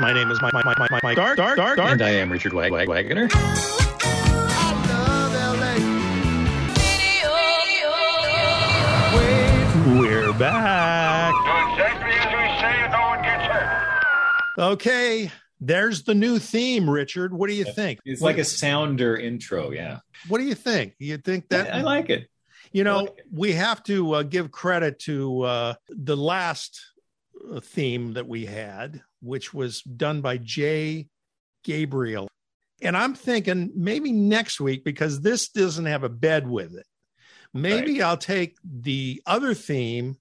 My name is Mike, Mike, Mike, Mike, Mike, Dark, Dark, Dark, Dark. And I am Richard Wag- Wag- Wagner. We're back. Do exactly as we say and no one gets hurt. Okay, there's the new theme, Richard. What do you think? It's like a sounder intro. Yeah. what do you think? You think that I, I like it. You know, like it. we have to uh, give credit to uh, the last uh, theme that we had, which was done by Jay Gabriel. And I'm thinking maybe next week, because this doesn't have a bed with it, maybe I'll take the other theme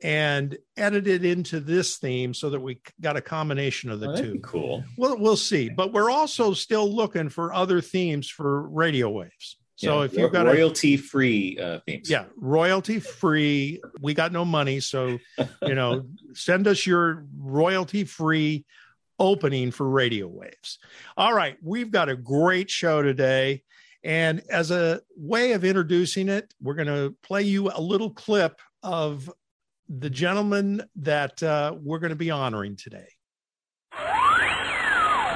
and edit it into this theme so that we got a combination of the Oh, two. cool. Well, we'll see. But we're also still looking for other themes for radio waves. So Yeah, if you've got a royalty free uh, themes. yeah, royalty free. We got no money, so you know, send us your royalty free opening for radio waves. All right, we've got a great show today. And as a way of introducing it, we're going to play you a little clip of the gentleman that uh, we're going to be honoring today.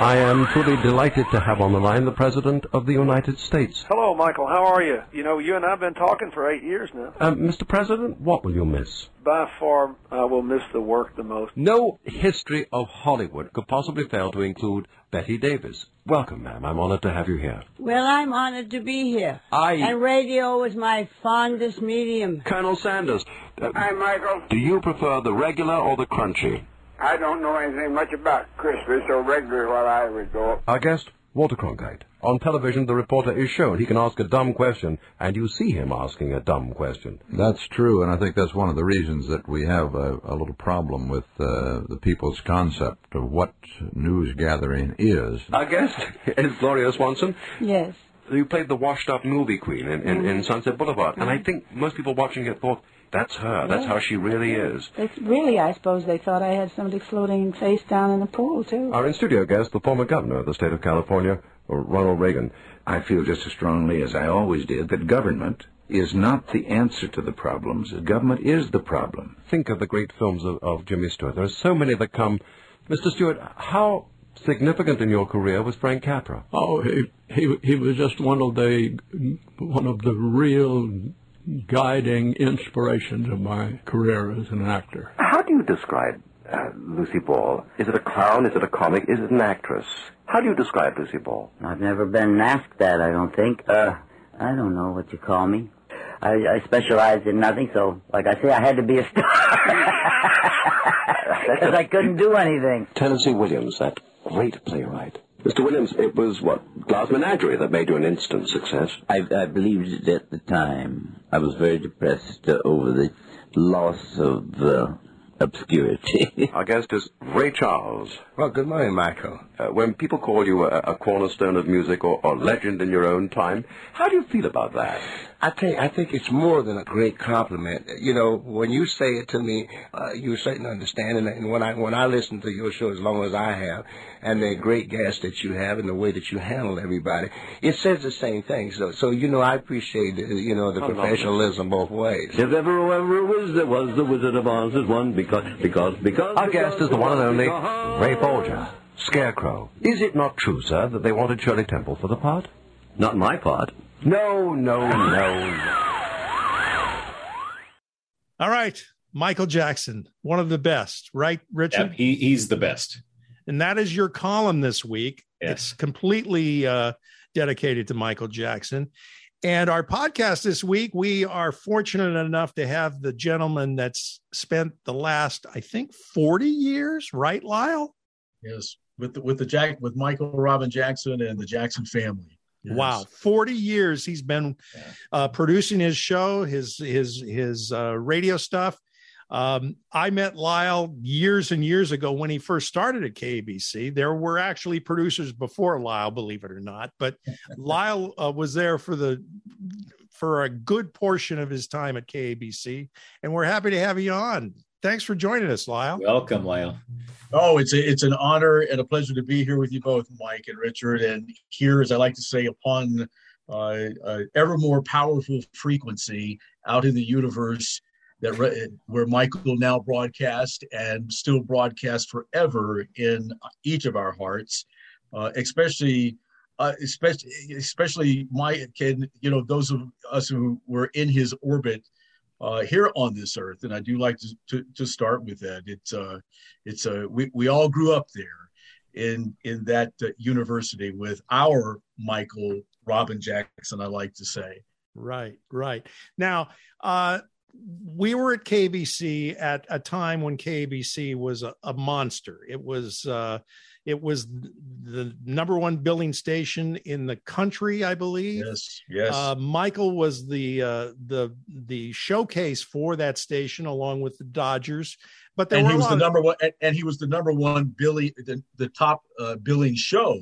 I am truly delighted to have on the line the President of the United States. Hello, Michael. How are you? You know, you and I've been talking for eight years now. Uh, Mr. President, what will you miss? By far, I will miss the work the most. No history of Hollywood could possibly fail to include Bette Davis. Welcome, ma'am. I'm honored to have you here. Well, I'm honored to be here. I- And radio is my fondest medium. Colonel Sanders, uh, Hi, Michael. do you prefer the regular or the crunchy? I don't know anything much about Christmas, so regular what I would go. Our guest, Walter Cronkite. On television, the reporter is shown he can ask a dumb question, and you see him asking a dumb question. That's true, and I think that's one of the reasons that we have a, a little problem with uh, the people's concept of what news gathering is. Our guest is Gloria Swanson. Yes. You played the washed-up movie queen in, in, in Sunset Boulevard, and I think most people watching it thought, that's her, that's how she really is. It's really, I suppose they thought I had somebody floating face down in the pool, too. Our in-studio guest, the former governor of the state of California, Ronald Reagan. I feel just as strongly as I always did that government is not the answer to the problems. Government is the problem. Think of the great films of, of Jimmy Stewart. There are so many that come. Mr. Stewart, how significant in your career was Frank Capra? Oh, he, he he was just one of the one of the real guiding inspirations of my career as an actor. How do you describe uh, Lucy Ball? Is it a clown? Is it a comic? Is it an actress? How do you describe Lucy Ball? I've never been asked that, I don't think. Uh, I don't know what you call me. I, I specialized in nothing, so, like I say, I had to be a star. Because I couldn't do anything. Tennessee Williams, that great playwright. Mr. Williams, it was what? Glass Menagerie that made you an instant success. I, I believed it at the time. I was very depressed uh, over the loss of uh, obscurity. Our guest is Ray Charles. Well, good morning, Michael. Uh, when people call you a, a cornerstone of music or, or legend in your own time, how do you feel about that? I think I think it's more than a great compliment. You know, when you say it to me, uh, you certainly understand. And, and when I when I listen to your show as long as I have, and the great guests that you have, and the way that you handle everybody, it says the same thing. So so you know, I appreciate uh, you know the I professionalism both ways. If ever, ever was, there was the Wizard of Oz is one because, because, because. Our guest is the one and only because- Ray Bolger, Scarecrow. Is it not true, sir, that they wanted Shirley Temple for the part? Not my part. No, no, no. All right, Michael Jackson, one of the best, right, Richard? Yep, he, he's the best. And that is your column this week. Yes. It's completely uh, dedicated to Michael Jackson. And our podcast this week, we are fortunate enough to have the gentleman that's spent the last, I think, 40 years, right, Lyle? Yes, with the, with the Jack with Michael Robin Jackson and the Jackson family. Yes. Wow, 40 years he's been uh, producing his show, his his his uh, radio stuff. Um, I met Lyle years and years ago when he first started at KABC. There were actually producers before Lyle, believe it or not, but Lyle uh, was there for the for a good portion of his time at KABC, and we're happy to have you on. Thanks for joining us, Lyle. Welcome, Lyle. Oh, it's a, it's an honor and a pleasure to be here with you both, Mike and Richard. And here, as I like to say, upon uh, uh, ever more powerful frequency out in the universe, that re- where Michael now broadcast and still broadcast forever in each of our hearts, uh, especially. Uh, especially, especially my kid, you know, those of us who were in his orbit uh, here on this earth, and I do like to, to, to start with that. It's uh, it's uh, we we all grew up there in in that uh, university with our Michael Robin Jackson. I like to say. Right, right. Now, uh, we were at KABC at a time when KABC was a, a monster. It was uh, it was the number one billing station in the country, I believe. Yes, yes. Uh, Michael was the uh, the the showcase for that station, along with the Dodgers. But there and he was the of- number one, and, and he was the number one billing, the, the top uh, billing show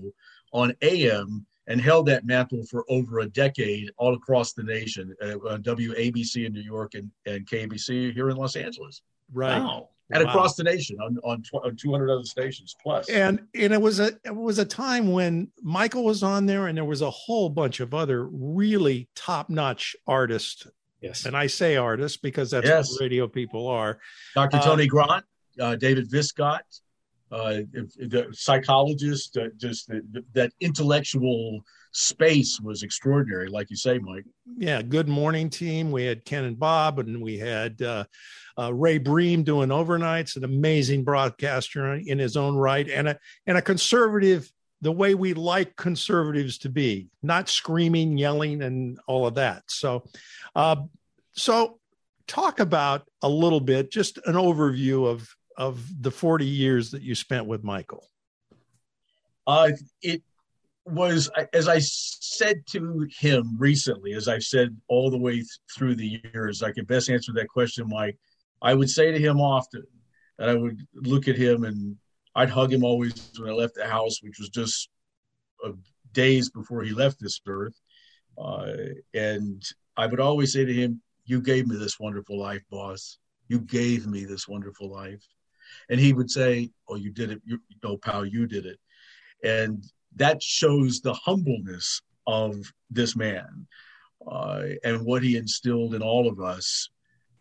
on AM, and held that mantle for over a decade all across the nation. Uh, on WABC in New York and, and KABC here in Los Angeles. Right. Wow. And Wow. across the nation on on, tw- on 200 other stations plus. and and it was a it was a time when Michael was on there, and there was a whole bunch of other really top notch artists. Yes, and I say artists because that's Yes. what radio people are. Dr. Uh, Toni Grant, uh, David Viscott, uh, the psychologist, uh, just the, the, that intellectual space was extraordinary, like you say, Mike. yeah, good morning team. We had Ken and Bob, and we had uh, uh, Ray Briem doing overnights, an amazing broadcaster in his own right, and a and a conservative the way we like conservatives to be, not screaming, yelling, and all of that. So, uh, so talk about a little bit, just an overview of of the forty years that you spent with Michael. Uh, it was, as I said to him recently, as I've said all the way th- through the years, I can best answer that question, Mike. I would say to him often, and I would look at him and I'd hug him always when I left the house, which was just uh, days before he left this earth. Uh, and I would always say to him, You gave me this wonderful life, boss. You gave me this wonderful life. And he would say, Oh, you did it. You, no, pal, you did it. And that shows the humbleness of this man uh, and what he instilled in all of us.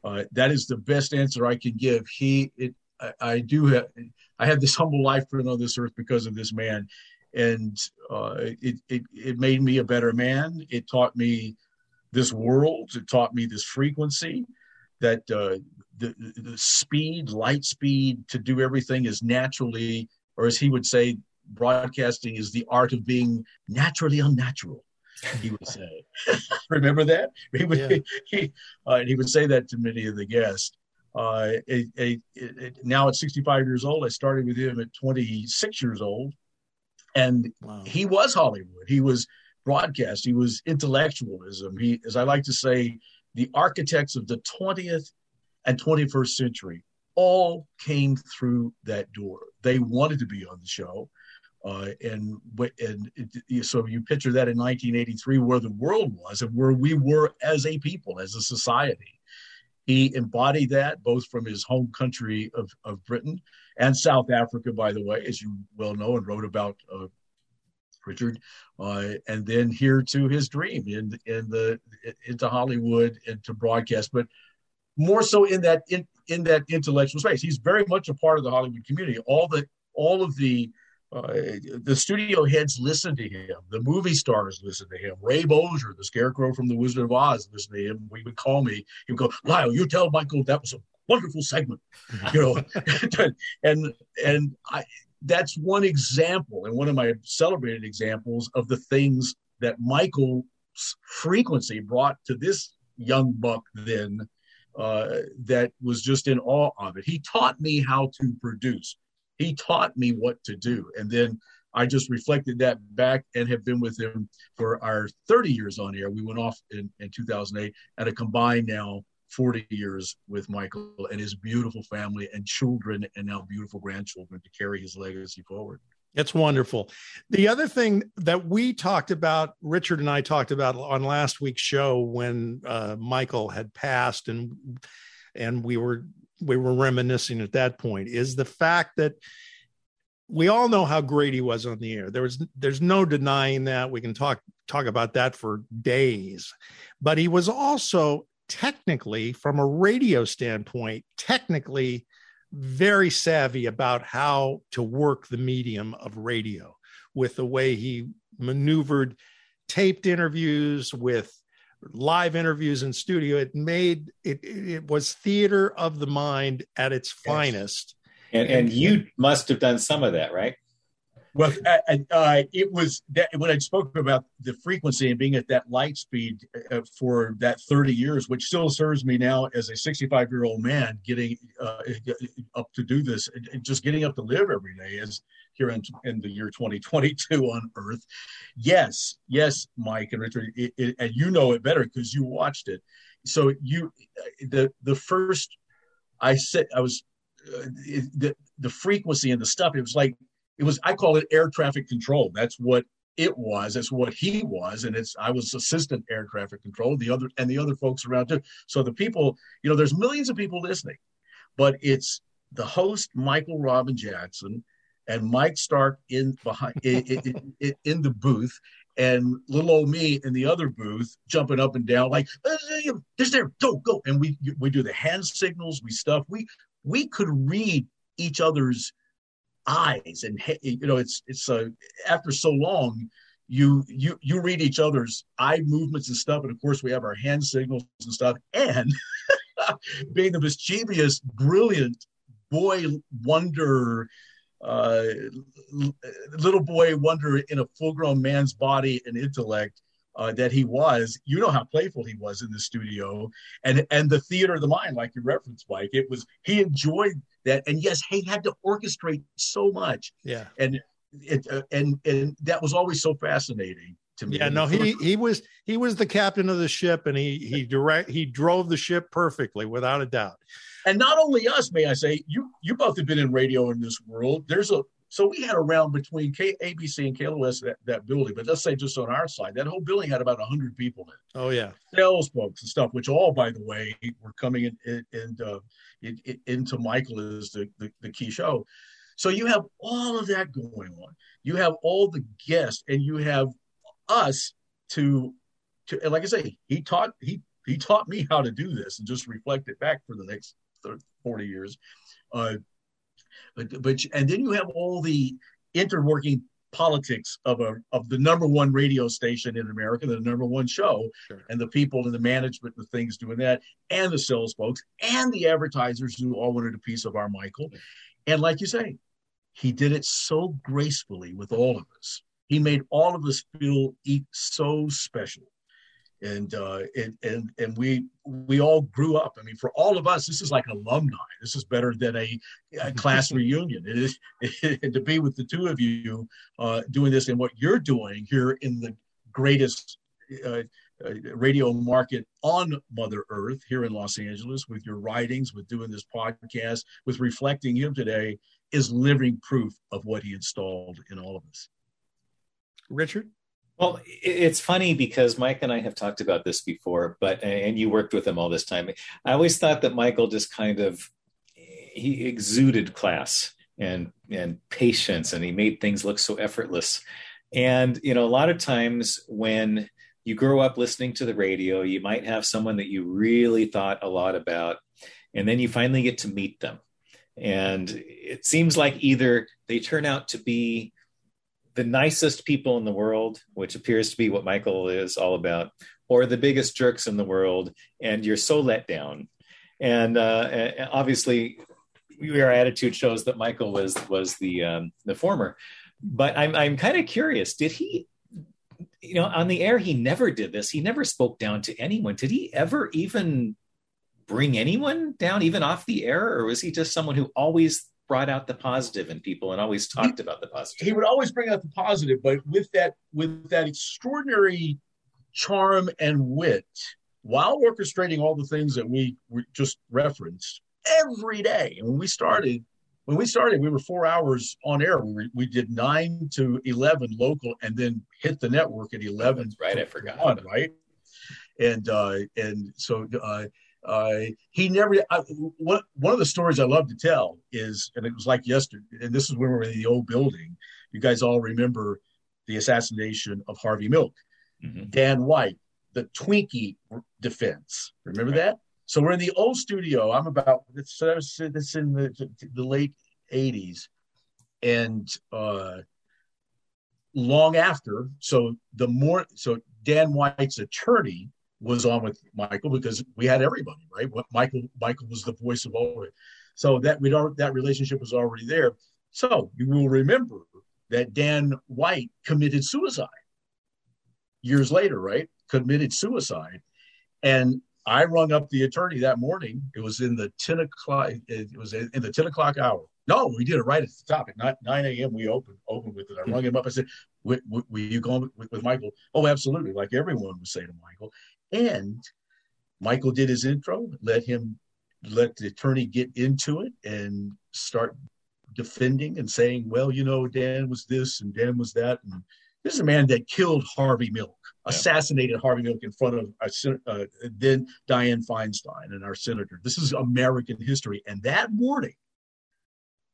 Uh, that is the best answer I can give. He, it, I, I do have, I have this humble life on this earth because of this man, and uh, it, it it made me a better man. It taught me this world. It taught me this frequency that uh, the, the speed, light speed to do everything is naturally, or as he would say, broadcasting is the art of being naturally unnatural. He would say, "Remember that?" He would, Yeah. he, uh, and he would say that to many of the guests. Uh, a, a, a- now at 65 years old, I started with him at 26 years old, and he was Hollywood. He was broadcast. He was intellectualism. He, as I like to say, the architects of the 20th and 21st century all came through that door. They wanted to be on the show. Uh, and and it, so you picture that in 1983, where the world was and where we were as a people, as a society. He embodied that both from his home country of, of Britain and South Africa, by the way, as you well know and wrote about, uh, Richard, uh, and then here to his dream in in the into Hollywood and to broadcast, but more so in that in, in that intellectual space. He's very much a part of the Hollywood community. All the all of the uh, the studio heads listen to him. The movie stars listen to him. Ray Bolger, the Scarecrow from The Wizard of Oz, listen to him. He would call me. He would go, Lyle, you tell Michael that was a wonderful segment, you know. and and I that's one example and one of my celebrated examples of the things that Michael's frequency brought to this young buck then uh, that was just in awe of it. He taught me how to produce. He taught me what to do. And then I just reflected that back and have been with him for our 30 years on air. We went off in, in 2008 and a combined now 40 years with Michael and his beautiful family and children and now beautiful grandchildren to carry his legacy forward. It's wonderful. The other thing that we talked about, Richard and I talked about on last week's show when uh, Michael had passed, and and we were we were reminiscing at that point, is the fact that we all know how great he was on the air. There was there's no denying that. We can talk talk about that for days, but he was also technically, from a radio standpoint, technically very savvy about how to work the medium of radio with the way he maneuvered taped interviews with live interviews in studio it made it it was theater of the mind at its yes. finest and, and you must have done some of that right well, uh, uh, it was that when I spoke about the frequency and being at that light speed uh, for that 30 years, which still serves me now as a 65 year old man, getting uh, up to do this, and just getting up to live every day as here in, in the year 2022 on Earth. Yes, yes, Mike and Richard, it, it, and you know it better because you watched it. So you, the the first, I said I was uh, the the frequency and the stuff. It was like it was I call it air traffic control. That's what it was. That's what he was, and it's I was assistant air traffic control. The other and the other folks around too. So the people, you know, there's millions of people listening, but it's the host Michael Robin Jackson and Mike Stark in behind in, in, in the booth, and little old me in the other booth jumping up and down like there's there go go. And we we do the hand signals we stuff we we could read each other's eyes and you know it's it's uh, after so long you you you read each other's eye movements and stuff and of course we have our hand signals and stuff and being the mischievous brilliant boy wonder uh, little boy wonder in a full grown man's body and intellect uh, that he was. You know how playful he was in the studio, and and the theater of the mind, like you referenced, Mike. It was he enjoyed that, and yes, he had to orchestrate so much. Yeah, and it uh, and and that was always so fascinating. To me. Yeah, no, he he was he was the captain of the ship, and he he direct he drove the ship perfectly, without a doubt. And not only us, may I say, you you both have been in radio in this world. There's a so we had around between K, ABC and KLOS that, that building, but let's say just on our side, that whole building had about 100 people in it. Oh, yeah. Sales folks and stuff, which all, by the way, were coming in, in, in, uh, in into Michael as the, the, the key show. So you have all of that going on. You have all the guests, and you have us to, to and like I say, he taught he he taught me how to do this and just reflect it back for the next 30, 40 years. Uh, but, but and then you have all the interworking politics of a of the number one radio station in America, the number one show, sure. and the people and the management and the things doing that, and the sales folks and the advertisers who all wanted a piece of our Michael. And like you say, he did it so gracefully with all of us. He made all of us feel so special and uh, and and and we we all grew up. I mean, for all of us, this is like alumni. This is better than a, a class reunion. It is it, to be with the two of you uh, doing this and what you're doing here in the greatest uh, uh, radio market on Mother Earth here in Los Angeles with your writings, with doing this podcast, with reflecting him today is living proof of what he installed in all of us. Richard. Well, it's funny because Mike and I have talked about this before, but and you worked with him all this time. I always thought that Michael just kind of he exuded class and and patience, and he made things look so effortless. And you know, a lot of times when you grow up listening to the radio, you might have someone that you really thought a lot about, and then you finally get to meet them, and it seems like either they turn out to be the nicest people in the world, which appears to be what Michael is all about, or the biggest jerks in the world, and you're so let down. And uh, obviously, your attitude shows that Michael was was the um, the former. But I'm I'm kind of curious. Did he, you know, on the air he never did this. He never spoke down to anyone. Did he ever even bring anyone down, even off the air, or was he just someone who always brought out the positive in people and always talked he, about the positive. He would always bring out the positive, but with that with that extraordinary charm and wit, while orchestrating all the things that we just referenced every day. And when we started, when we started, we were four hours on air. We, were, we did nine to eleven local, and then hit the network at eleven. That's right, I forgot. One, right, and uh, and so uh, uh, he never. I, one, one of the stories I love to tell is, and it was like yesterday, and this is when we were in the old building. You guys all remember the assassination of Harvey Milk. Mm-hmm. Dan White, the Twinkie defense. Remember that? So we're in the old studio. I'm about was that's in the the late '80s, and uh, long after. So the more so Dan White's attorney was on with Michael because we had everybody right. What Michael Michael was the voice of all of it. So that we don't that relationship was already there. So you will remember that Dan White committed suicide years later, right? Committed suicide. And I rung up the attorney that morning. It was in the 10 o'clock, it was in the 10 o'clock hour. No, we did it right at the top. At 9, a.m., we opened opened with it. I rung him up. I said, Were, were you going with, with Michael? Oh, absolutely. Like everyone would say to Michael. And Michael did his intro, let him, let the attorney get into it and start defending and saying, well, you know, Dan was this and Dan was that. And this is a man that killed Harvey Milk, yeah. assassinated Harvey Milk in front of our, uh, then Dianne Feinstein and our senator. This is American history. And that morning,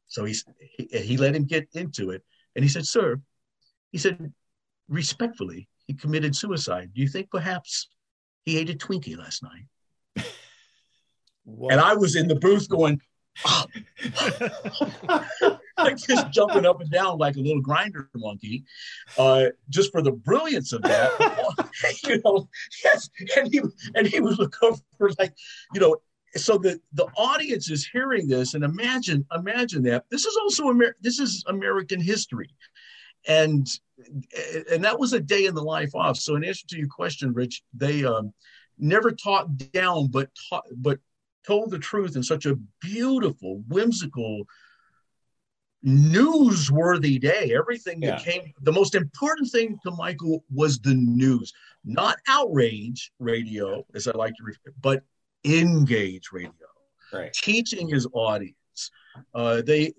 so he's, he, he let him get into it. And he said, sir, he said, respectfully, he committed suicide. Do you think perhaps he ate a Twinkie last night? and I was in the booth going, like just jumping up and down like a little grinder monkey, uh, just for the brilliance of that. you know, yes, and he and he was looking over like, you know, so the the audience is hearing this and imagine imagine that. This is also Amer- this is American history, and and that was a day in the life off. So in answer to your question, Rich, they um, never talked down, but taught, but told the truth in such a beautiful, whimsical, newsworthy day. Everything yeah. that came, the most important thing to Michael was the news, not outrage radio, as I like to refer, but engage radio. Right. Teaching his audience. Uh, they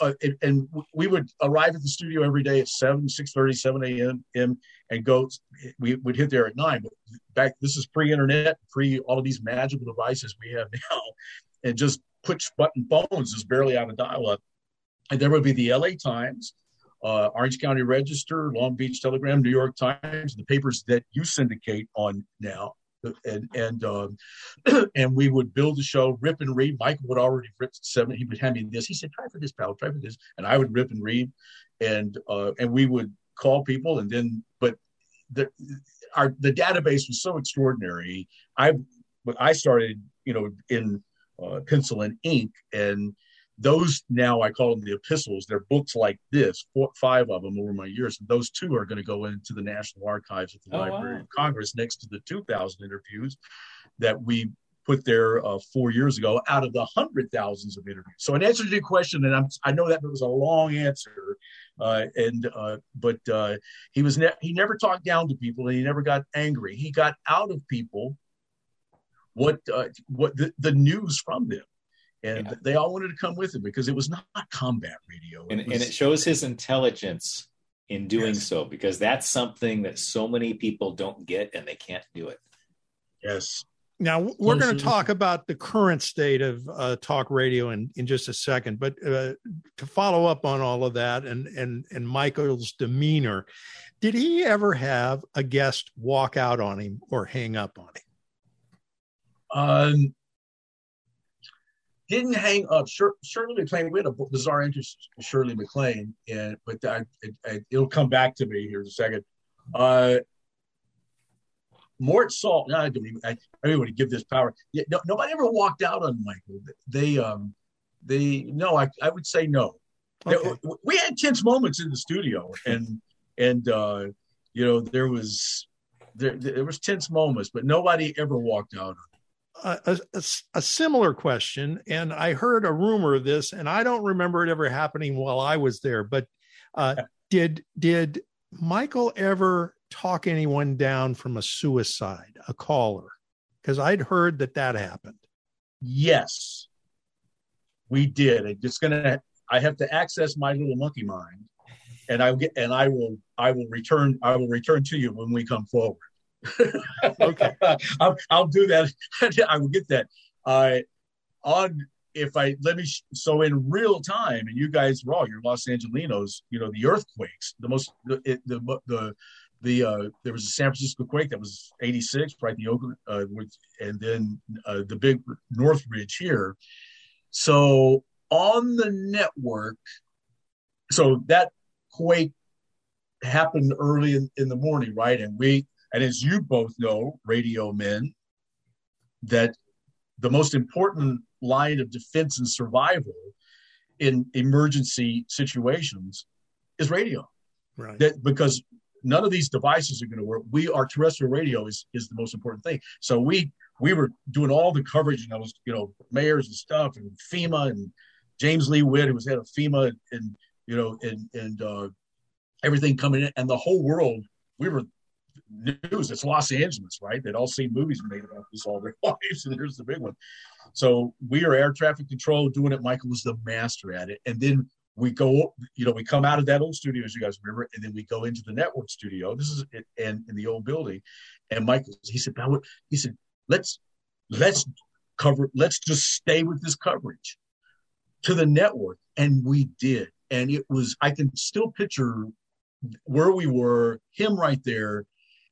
uh, and we would arrive at the studio every day at 7 6 30 7 a.m and go we would hit there at 9 but back this is pre-internet pre all of these magical devices we have now. And just push button phones is barely out of dial-up. And there would be the la times uh, orange county register long beach telegram new york times the papers that you syndicate on now and and um, and we would build the show, rip and read. Michael would already rip seven. He would hand me this. He said, "Try for this, pal. Try for this," and I would rip and read, and uh, and we would call people, and then but the our the database was so extraordinary. I I started you know in uh, pencil and ink and those now I call them the epistles. They're books like this, four, five of them over my years. And those two are going to go into the National Archives at the oh, Library wow. of Congress next to the 2,000 interviews that we put there uh, four years ago out of the hundred thousands of interviews. So in answer to your question, and I'm, I know that was a long answer, uh, and uh, but uh, he was ne- he never talked down to people and he never got angry. He got out of people what uh, what the, the news from them and yeah. they all wanted to come with him because it was not combat radio. It and, was, and, it shows his intelligence in doing yes. so because that's something that so many people don't get and they can't do it. Yes. Now we're going to talk about the current state of uh, talk radio in, in just a second, but uh, to follow up on all of that and and and Michael's demeanor, did he ever have a guest walk out on him or hang up on him? Um, didn't hang up. Shirley MacLaine, we had a bizarre interest in Shirley MacLaine, and but I, it, will come back to me here in a second. Uh, Mort Sahl, no, I don't even, I, I don't want to give this power. Yeah, no, nobody ever walked out on Michael. They, um, they, no, I, I would say no. Okay. They, we had tense moments in the studio, and and uh, you know there was there there was tense moments, but nobody ever walked out on a, a, a, similar question, and I heard a rumor of this, and I don't remember it ever happening while I was there. But uh, did did Michael ever talk anyone down from a suicide, a caller? Because I'd heard that that happened. Yes, we did. I'm just gonna. I have to access my little monkey mind, and I get. And I will. I will return. I will return to you when we come forward okay, I'll, I'll, do that. I will get that. Uh, on if I let me so in real time, and you guys are all you're Los Angelinos. You know the earthquakes, the most the the, the the uh, there was a San Francisco quake that was 86, right? The Oakland, uh, with, and then uh, the big Northridge here. So on the network, so that quake happened early in, in the morning, right? And we, and as you both know, radio men, that the most important line of defense and survival in emergency situations is radio. Right. That because none of these devices are going to work. We our terrestrial radio is is the most important thing. So we we were doing all the coverage and I was you know mayors and stuff and FEMA and James Lee Witt who was head of FEMA and you know and and uh, everything coming in and the whole world we were news. It's Los Angeles, right? They'd all seen movies made about this all their lives, and here's the big one. So we are air traffic control doing it. Michael was the master at it, and then we go, you know, we come out of that old studio, as you guys remember, and then we go into the network studio. This is it, and in the old building, and Michael, he said, now what? he said, let's let's cover, let's just stay with this coverage to the network, and we did, and it was, I can still picture where we were, him right there,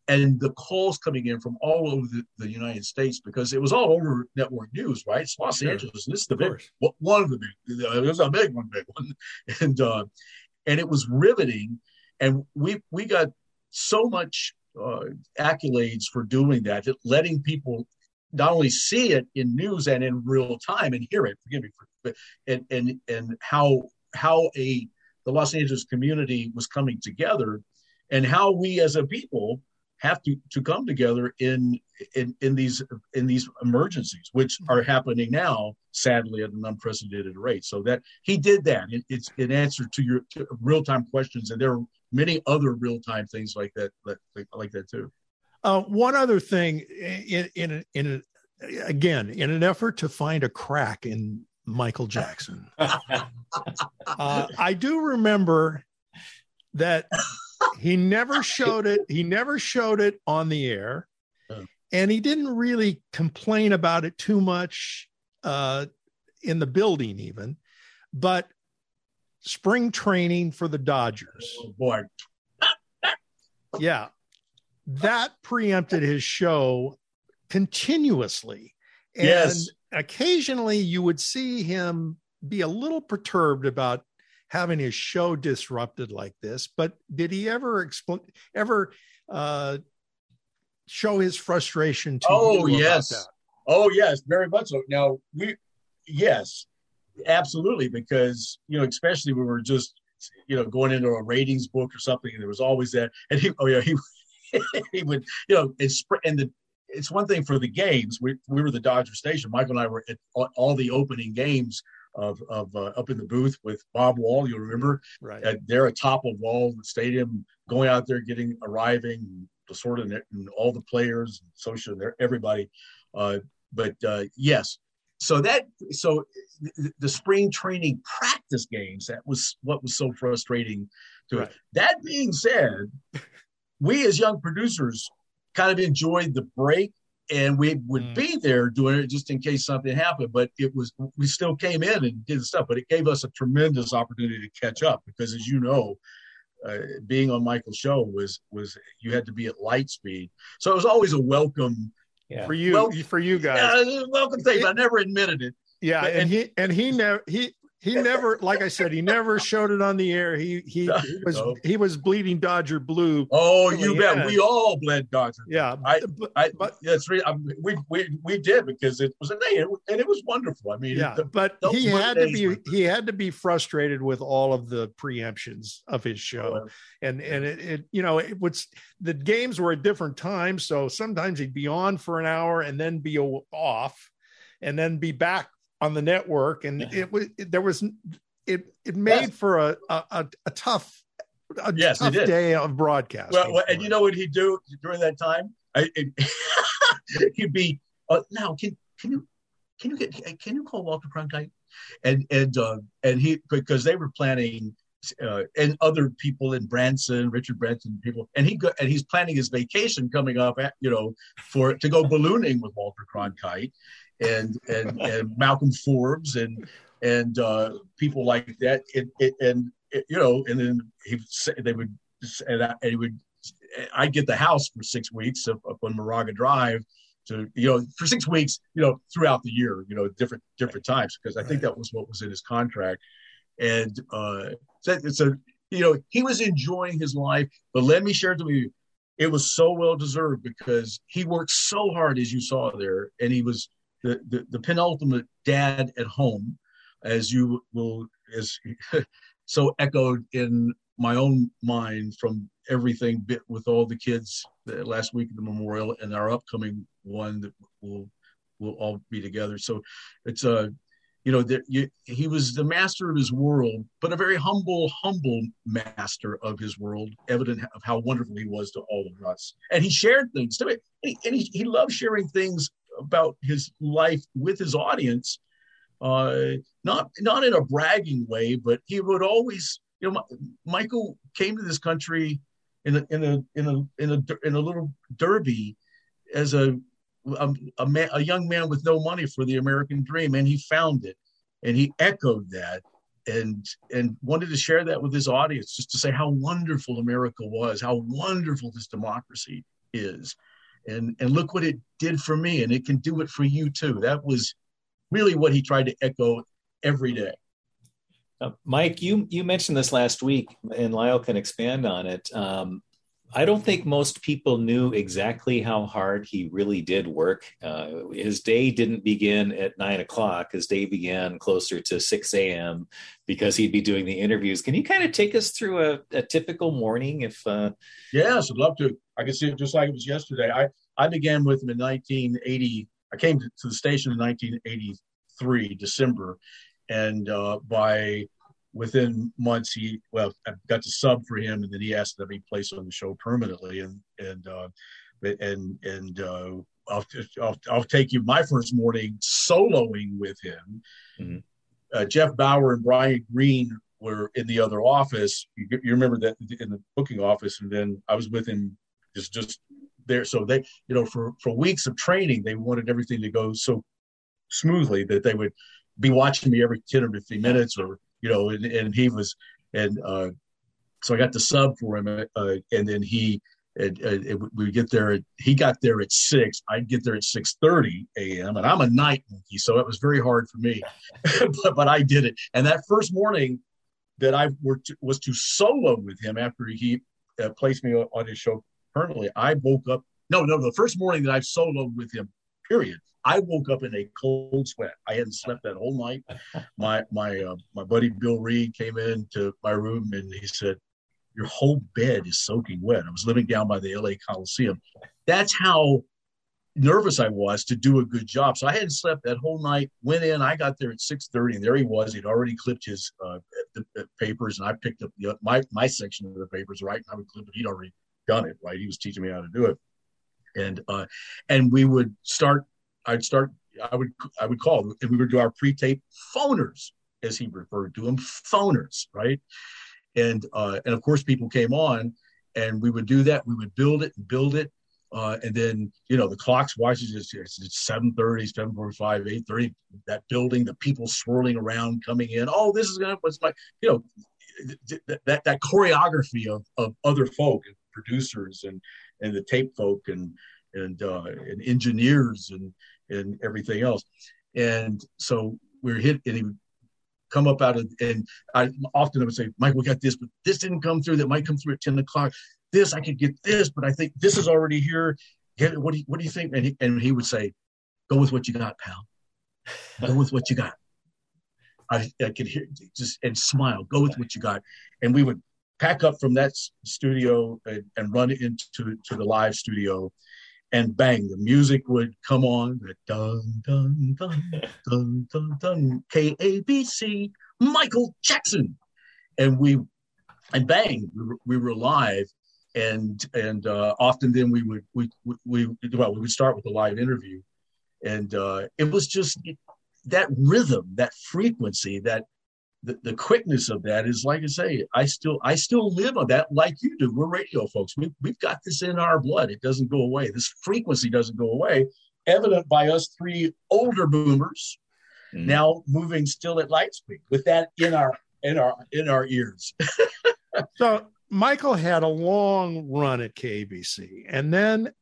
and the calls coming in from all over the, the, United States because it was all over network news, right? It's Los sure. Angeles, this is the big one of the big. It was a big one, big one, and uh, and it was riveting, and we we got so much uh, accolades for doing that, letting people not only see it in news and in real time and hear it. Forgive me, for, but and and and how how a the Los Angeles community was coming together, and how we as a people have to, to come together in, in in these in these emergencies, which are happening now, sadly, at an unprecedented rate. So that he did that. It, it's in answer to your real time questions, and there are many other real time things like that, like, like that too. Uh, one other thing, in in in a, again, in an effort to find a crack in Michael Jackson, uh, I do remember that he never showed it. He never showed it on the air, and he didn't really complain about it too much uh, in the building, even. But spring training for the Dodgers, oh, boy, yeah, that preempted his show continuously. And yes. occasionally you would see him be a little perturbed about having his show disrupted like this. But did he ever explain, ever uh, show his frustration to oh, yes. Oh, yes, very much so. Now, we, yes, absolutely, because, you know, especially when we were just, you know, going into a ratings book or something, and there was always that. And he, oh, yeah, he, he would, you know, it's, and the, it's one thing for the games. We, we were the Dodger station. Michael and I were at all, all the opening games of, of uh, up in the booth with Bob Wall. You'll remember, right? Uh, they're atop of Wall the stadium, going out there, getting arriving, the sort of and all the players, social, there, everybody. Uh, but uh, yes, so that so the, the, spring training practice games that was what was so frustrating to right. That being said, we as young producers kind of enjoyed the break and we would mm. be there doing it just in case something happened. But it was we still came in and did stuff, but it gave us a tremendous opportunity to catch up because, as you know, uh, being on Michael's show was was you had to be at light speed, so it was always a welcome. Yeah. For you, well, for you guys, yeah, welcome thing. I never admitted it. Yeah, but, and, and he and he never he he never like i said he never showed it on the air. He he, he was no. he was bleeding dodger blue. Oh you bet. We all bled dodger yeah i i but that's really I um, mean, we we we did because it was a day and it was wonderful. I mean yeah the, but he had to be were... he had to be frustrated with all of the preemptions of his show. Oh, and and it, it you know it was the games were at different times so sometimes he'd be on for an hour and then be off and then be back on the network, and it was there was it it made yes. for a, a a, tough a yes, tough day of broadcast. Well, well and you know what he'd do during that time? I, it, he'd be uh, now can can you can you get can you call Walter Cronkite and and uh, and he because they were planning uh, and other people in Branson, Richard Branson people, and he go, and he's planning his vacation coming up, at, you know, for to go ballooning with Walter Cronkite, and and, and Malcolm Forbes and and uh, people like that. It, it, and it, you know, and then he they would and, I, and he would I'd get the house for six weeks up, up on Moraga Drive to you know for six weeks you know throughout the year you know different different times because I think that was what was in his contract. And uh so, so you know he was enjoying his life but let me share it with you. It was so well deserved because he worked so hard as you saw there and he was the the, the penultimate dad at home as you will as so echoed in my own mind from everything bit with all the kids last week of the memorial and our upcoming one that will will all be together. So it's a you know that he was the master of his world, but a very humble, humble master of his world, evident of how wonderful he was to all of us. And he shared things to it, and and he, he loved sharing things about his life with his audience. Uh, not not in a bragging way, but he would always you know, Michael came to this country in a in a in a in a in a little derby as a a, a, man, a young man with no money for the American dream, and he found it, and he echoed that, and and wanted to share that with his audience, just to say how wonderful America was, how wonderful this democracy is, and and look what it did for me, and it can do it for you too. That was really what he tried to echo every day. Uh, Mike, you you mentioned this last week, and Lyle can expand on it. Um, I don't think most people knew exactly how hard he really did work. Uh, his day didn't begin at nine o'clock. His day began closer to 6 a.m. because he'd be doing the interviews. Can you kind of take us through a, a typical morning? If uh... Yes, I'd love to. I can see it just like it was yesterday. I, I began with him in 1980. I came to, the station in 1983, December and uh, by within months he well I got to sub for him and then he asked to be placed on the show permanently and and uh, and and uh, I'll, I'll, I'll take you my first morning soloing with him. Mm-hmm. Uh, Jeff Bauer and Brian Green were in the other office. You, you, remember that in the booking office, and then I was with him just just there. So they, you know, for for weeks of training, they wanted everything to go so smoothly that they would be watching me every 10 or 15 minutes or, you know, and, and he was, and uh, so I got the sub for him. Uh, and then he, and, and we get there. He got there at six. I'd get there at six thirty a.m. And I'm a night monkey, so it was very hard for me, but, but I did it. And that first morning that I to, was to solo with him after he uh, placed me on his show permanently. I woke up. No, no, the first morning that I soloed with him, period. I woke up in a cold sweat. I hadn't slept that whole night. My my uh, my buddy Bill Reed came into my room and he said, "Your whole bed is soaking wet." I was living down by the LA Coliseum. That's how nervous I was to do a good job. So I hadn't slept that whole night. Went in. I got there at six thirty, and there he was. He'd already clipped his uh, the, the papers, and I picked up the, my my section of the papers. Right, and I would clip it. He'd already done it. Right, he was teaching me how to do it, and uh, and we would start I'd start, I would, I would call, and we would do our pre-tape phoners, as he referred to them, phoners, right? And uh, and of course, people came on, and we would do that. We would build it and build it, uh, and then you know the clocks watches it's, it's 7.30 7.45 8.30 that building the people swirling around coming in oh this is gonna what's my you know that, that that choreography of, of other folk and producers and and the tape folk and and uh, and engineers and and everything else. And so we are hit, and he would come up out of, and I often I would say, Mike, we got this, but this didn't come through. That might come through at 10 o'clock. This, I could get this, but I think this is already here. Get, what do you, what do you think? And he, and he would say, go with what you got, pal. Go with what you got. I, I could hear just and smile. Go with what you got, and we would pack up from that studio and, and run into to the live studio and bang, the music would come on. Dun dun dun dun dun dun K A B C Michael Jackson, and we and bang, we were, we were live, and and uh, often then we would we, we we well we would start with a live interview, and uh, it was just that rhythm, that frequency, that the, the quickness of that is like I say, I still I still live on that like you do. We're radio folks. We, we've got this in our blood. It doesn't go away. This frequency doesn't go away. Evident by us three older boomers mm. now moving still at light speed with that in our in our in our ears. so Michael had a long run at KABC. And then,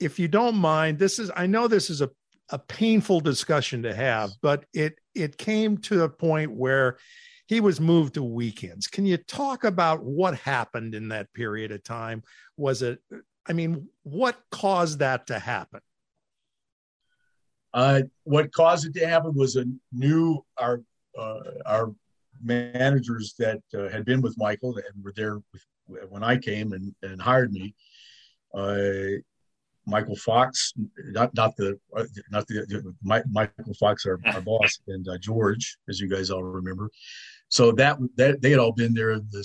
if you don't mind, this is, I know this is a, a painful discussion to have, but it, it came to a point where he was moved to weekends. Can you talk about what happened in that period of time? Was it, I mean, what caused that to happen? Uh, what caused it to happen was a new our uh, our managers that uh, had been with Michael and were there with, when I came and, and hired me. Michael Fox, not not the not the Michael Fox, our, our boss, and uh, George, as you guys all remember. So that that they had all been there in the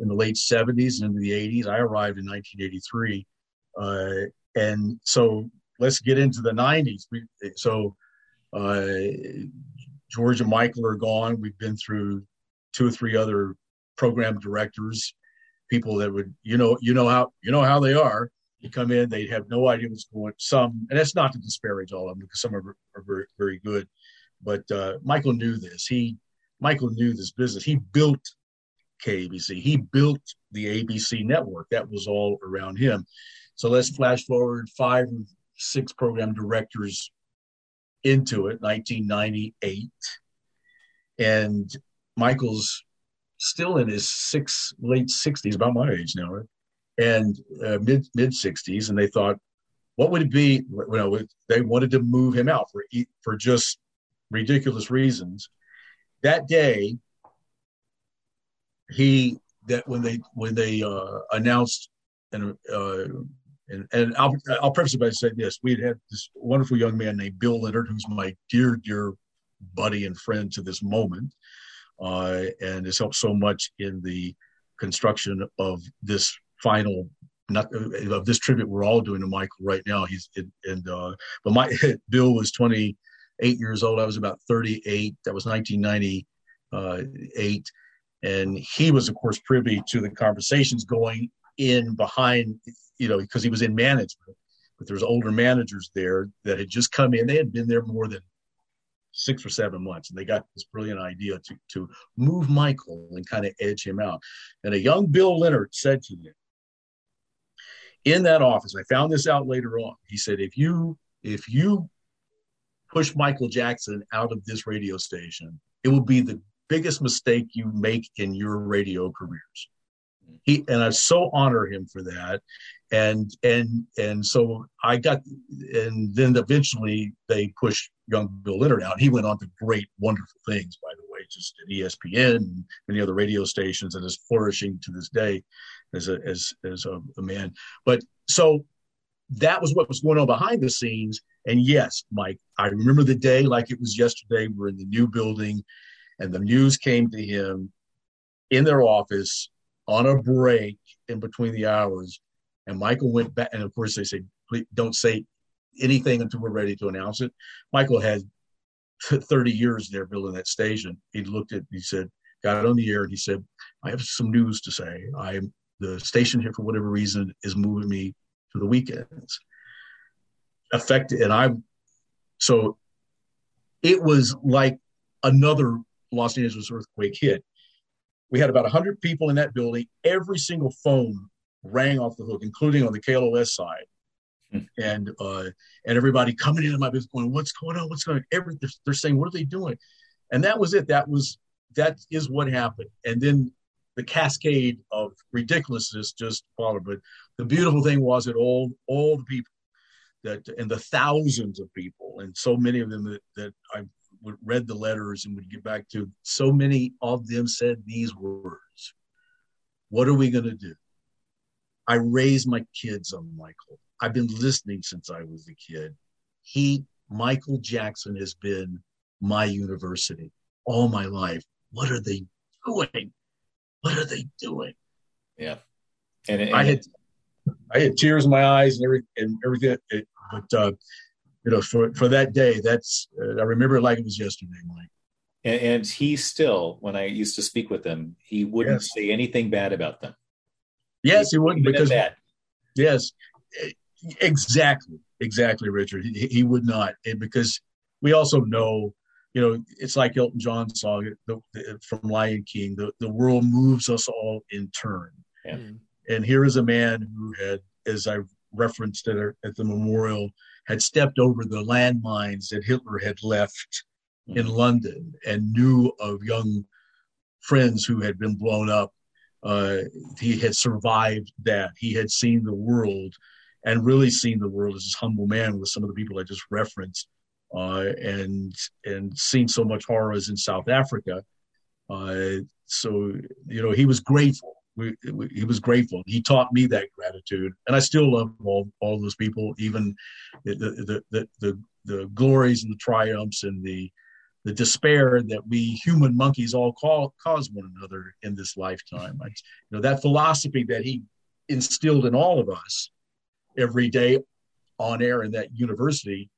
in the late seventies and into the eighties. I arrived in 1983, uh, and so let's get into the nineties. So uh, George and Michael are gone. We've been through two or three other program directors, people that would you know you know how you know how they are. You come in, they have no idea what's going. On some, and that's not to disparage all of them because some are, are very very good, but uh, Michael knew this. He Michael knew this business. He built KABC. He built the ABC network. That was all around him. So let's flash forward five or six program directors into it, 1998. And Michael's still in his six late 60s, about my age now, right? And uh, mid mid 60s. And they thought, what would it be? You know, they wanted to move him out for for just ridiculous reasons that day he that when they when they uh, announced and uh, and, and I'll, I'll preface it by saying this: we had had this wonderful young man named Bill Leonard, who's my dear, dear buddy and friend to this moment, uh, and has helped so much in the construction of this final of this tribute we're all doing to Michael right now. He's and uh, but my Bill was 28 years old. I was about 38. That was 1998. And he was, of course, privy to the conversations going in behind, you know, because he was in management. But there's older managers there that had just come in. They had been there more than six or seven months, and they got this brilliant idea to to move Michael and kind of edge him out. And a young Bill Leonard said to me in that office, I found this out later on. He said, "If you if you push Michael Jackson out of this radio station, it will be the biggest mistake you make in your radio careers. He and I so honor him for that. And and and so I got and then eventually they pushed young Bill Leonard out. He went on to great, wonderful things, by the way, just at ESPN and many other radio stations and is flourishing to this day as a as as a, a man. But so that was what was going on behind the scenes. And yes, Mike, I remember the day like it was yesterday. We're in the new building, and the news came to him in their office on a break in between the hours. And Michael went back, and of course they said, "Please don't say anything until we're ready to announce it." Michael had 30 years there building that station. He looked at, he said, got on the air, and he said, "I have some news to say. I'm the station here for whatever reason is moving me to the weekends." affected and i so it was like another los angeles earthquake hit. We had about 100 people in that building. Every single phone rang off the hook including on the klos side. Hmm. and uh, and everybody coming into my business going what's going on? What's going on? Every they're, they're saying what are they doing? And that was it. That was that is what happened. And then the cascade of ridiculousness just followed. But the beautiful thing was that all all the people that and the thousands of people and so many of them that, that I read the letters and would get back to so many of them said these words what are we going to do? I raised my kids on michael. I've been listening since i was a kid. He michael jackson has been my university all my life. What are they doing what are they doing yeah and, and i had I had tears in my eyes and every and everything. It, but uh, you know, for for that day, that's uh, I remember it like it was yesterday, Mike. And, and, he still, when I used to speak with him, he wouldn't yes. say anything bad about them. Yes, he, he wouldn't because bad. Yes, exactly, exactly, Richard. He, he would not, and because we also know you know, it's like Elton John's song the, the, from Lion King. The the world moves us all in turn, Yeah. And here is a man who had, as I referenced at, at the memorial, had stepped over the landmines that Hitler had left mm-hmm. in London and knew of young friends who had been blown up. Uh, he had survived that. He had seen the world and really seen the world as this humble man with some of the people I just referenced, uh, and and seen so much horrors in South Africa. Uh, so you know, he was grateful. We, we, he was grateful. He taught me that gratitude, and I still love all all those people, even the the the the, the glories and the triumphs and the the despair that we human monkeys all call, cause one another in this lifetime. I, you know that philosophy that he instilled in all of us every day on air in that university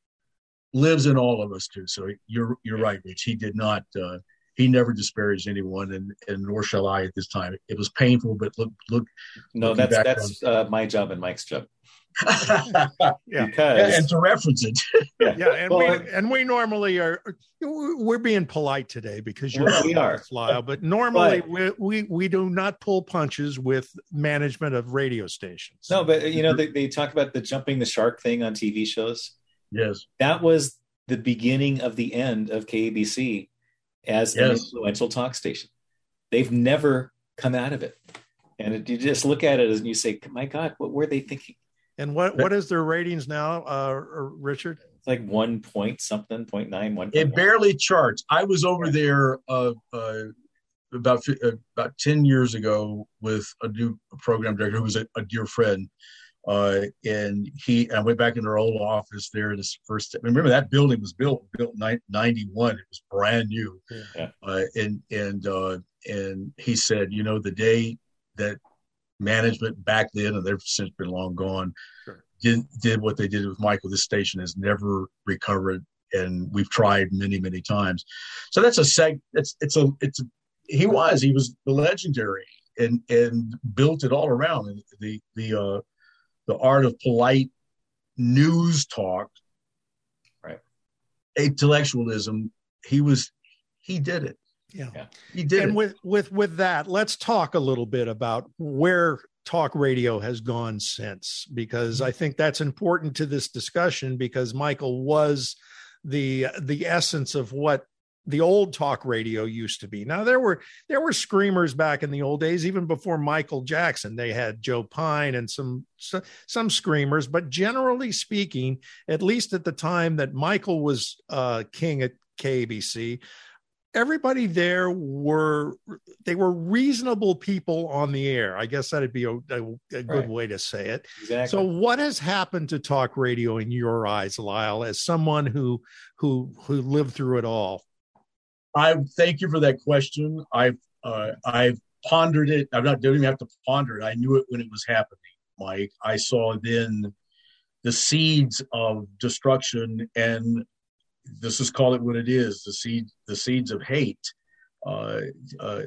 lives in all of us too. So you're you're right, Rich. He did not. Uh, he never disparaged anyone, and, and nor shall I at this time. It was painful, but look, look. No, that's that's uh, my job and Mike's job. yeah, because and to reference it. yeah, yeah and well, we and we normally are. We're being polite today because you're we are, Lyle, but normally but, we, we we do not pull punches with management of radio stations. No, but you know they, they talk about the jumping the shark thing on TV shows. Yes, that was the beginning of the end of KABC as yes. an influential talk station. They've never come out of it. And it, you just look at it and you say, my God, what were they thinking? And what, what is their ratings now, uh, Richard? It's like one point something, point nine, one. It barely charts. I was over there uh, uh, about uh, about ten years ago with a new program director who was a, a dear friend, uh, and he I went back in our old office there. This first, remember that building was built built ninety one. It was brand new, yeah. uh, and and uh, and he said, you know, the day that management back then, and they've since been long gone, sure. did did what they did with Michael. This station has never recovered, and we've tried many many times. So that's a seg. It's it's a it's a, he was he was legendary and and built it all around And the the uh, the art of polite news talk, right? Intellectualism. He was he did it. Yeah. yeah. He did. And it. with with with that, let's talk a little bit about where talk radio has gone since because I think that's important to this discussion because Michael was the the essence of what the old talk radio used to be. Now there were there were screamers back in the old days, even before Michael Jackson. They had Joe Pine and some some screamers, but generally speaking, at least at the time that Michael was uh, king at KABC, everybody there were they were reasonable people on the air i guess that'd be a, a, a good right. way to say it exactly. so what has happened to talk radio in your eyes lyle as someone who who who lived through it all i thank you for that question. I've uh, i've pondered it. I'm not don't even have to ponder it. I knew it when it was happening mike. I saw then the seeds of destruction and this is call it what it is the seed the seeds of hate uh, uh,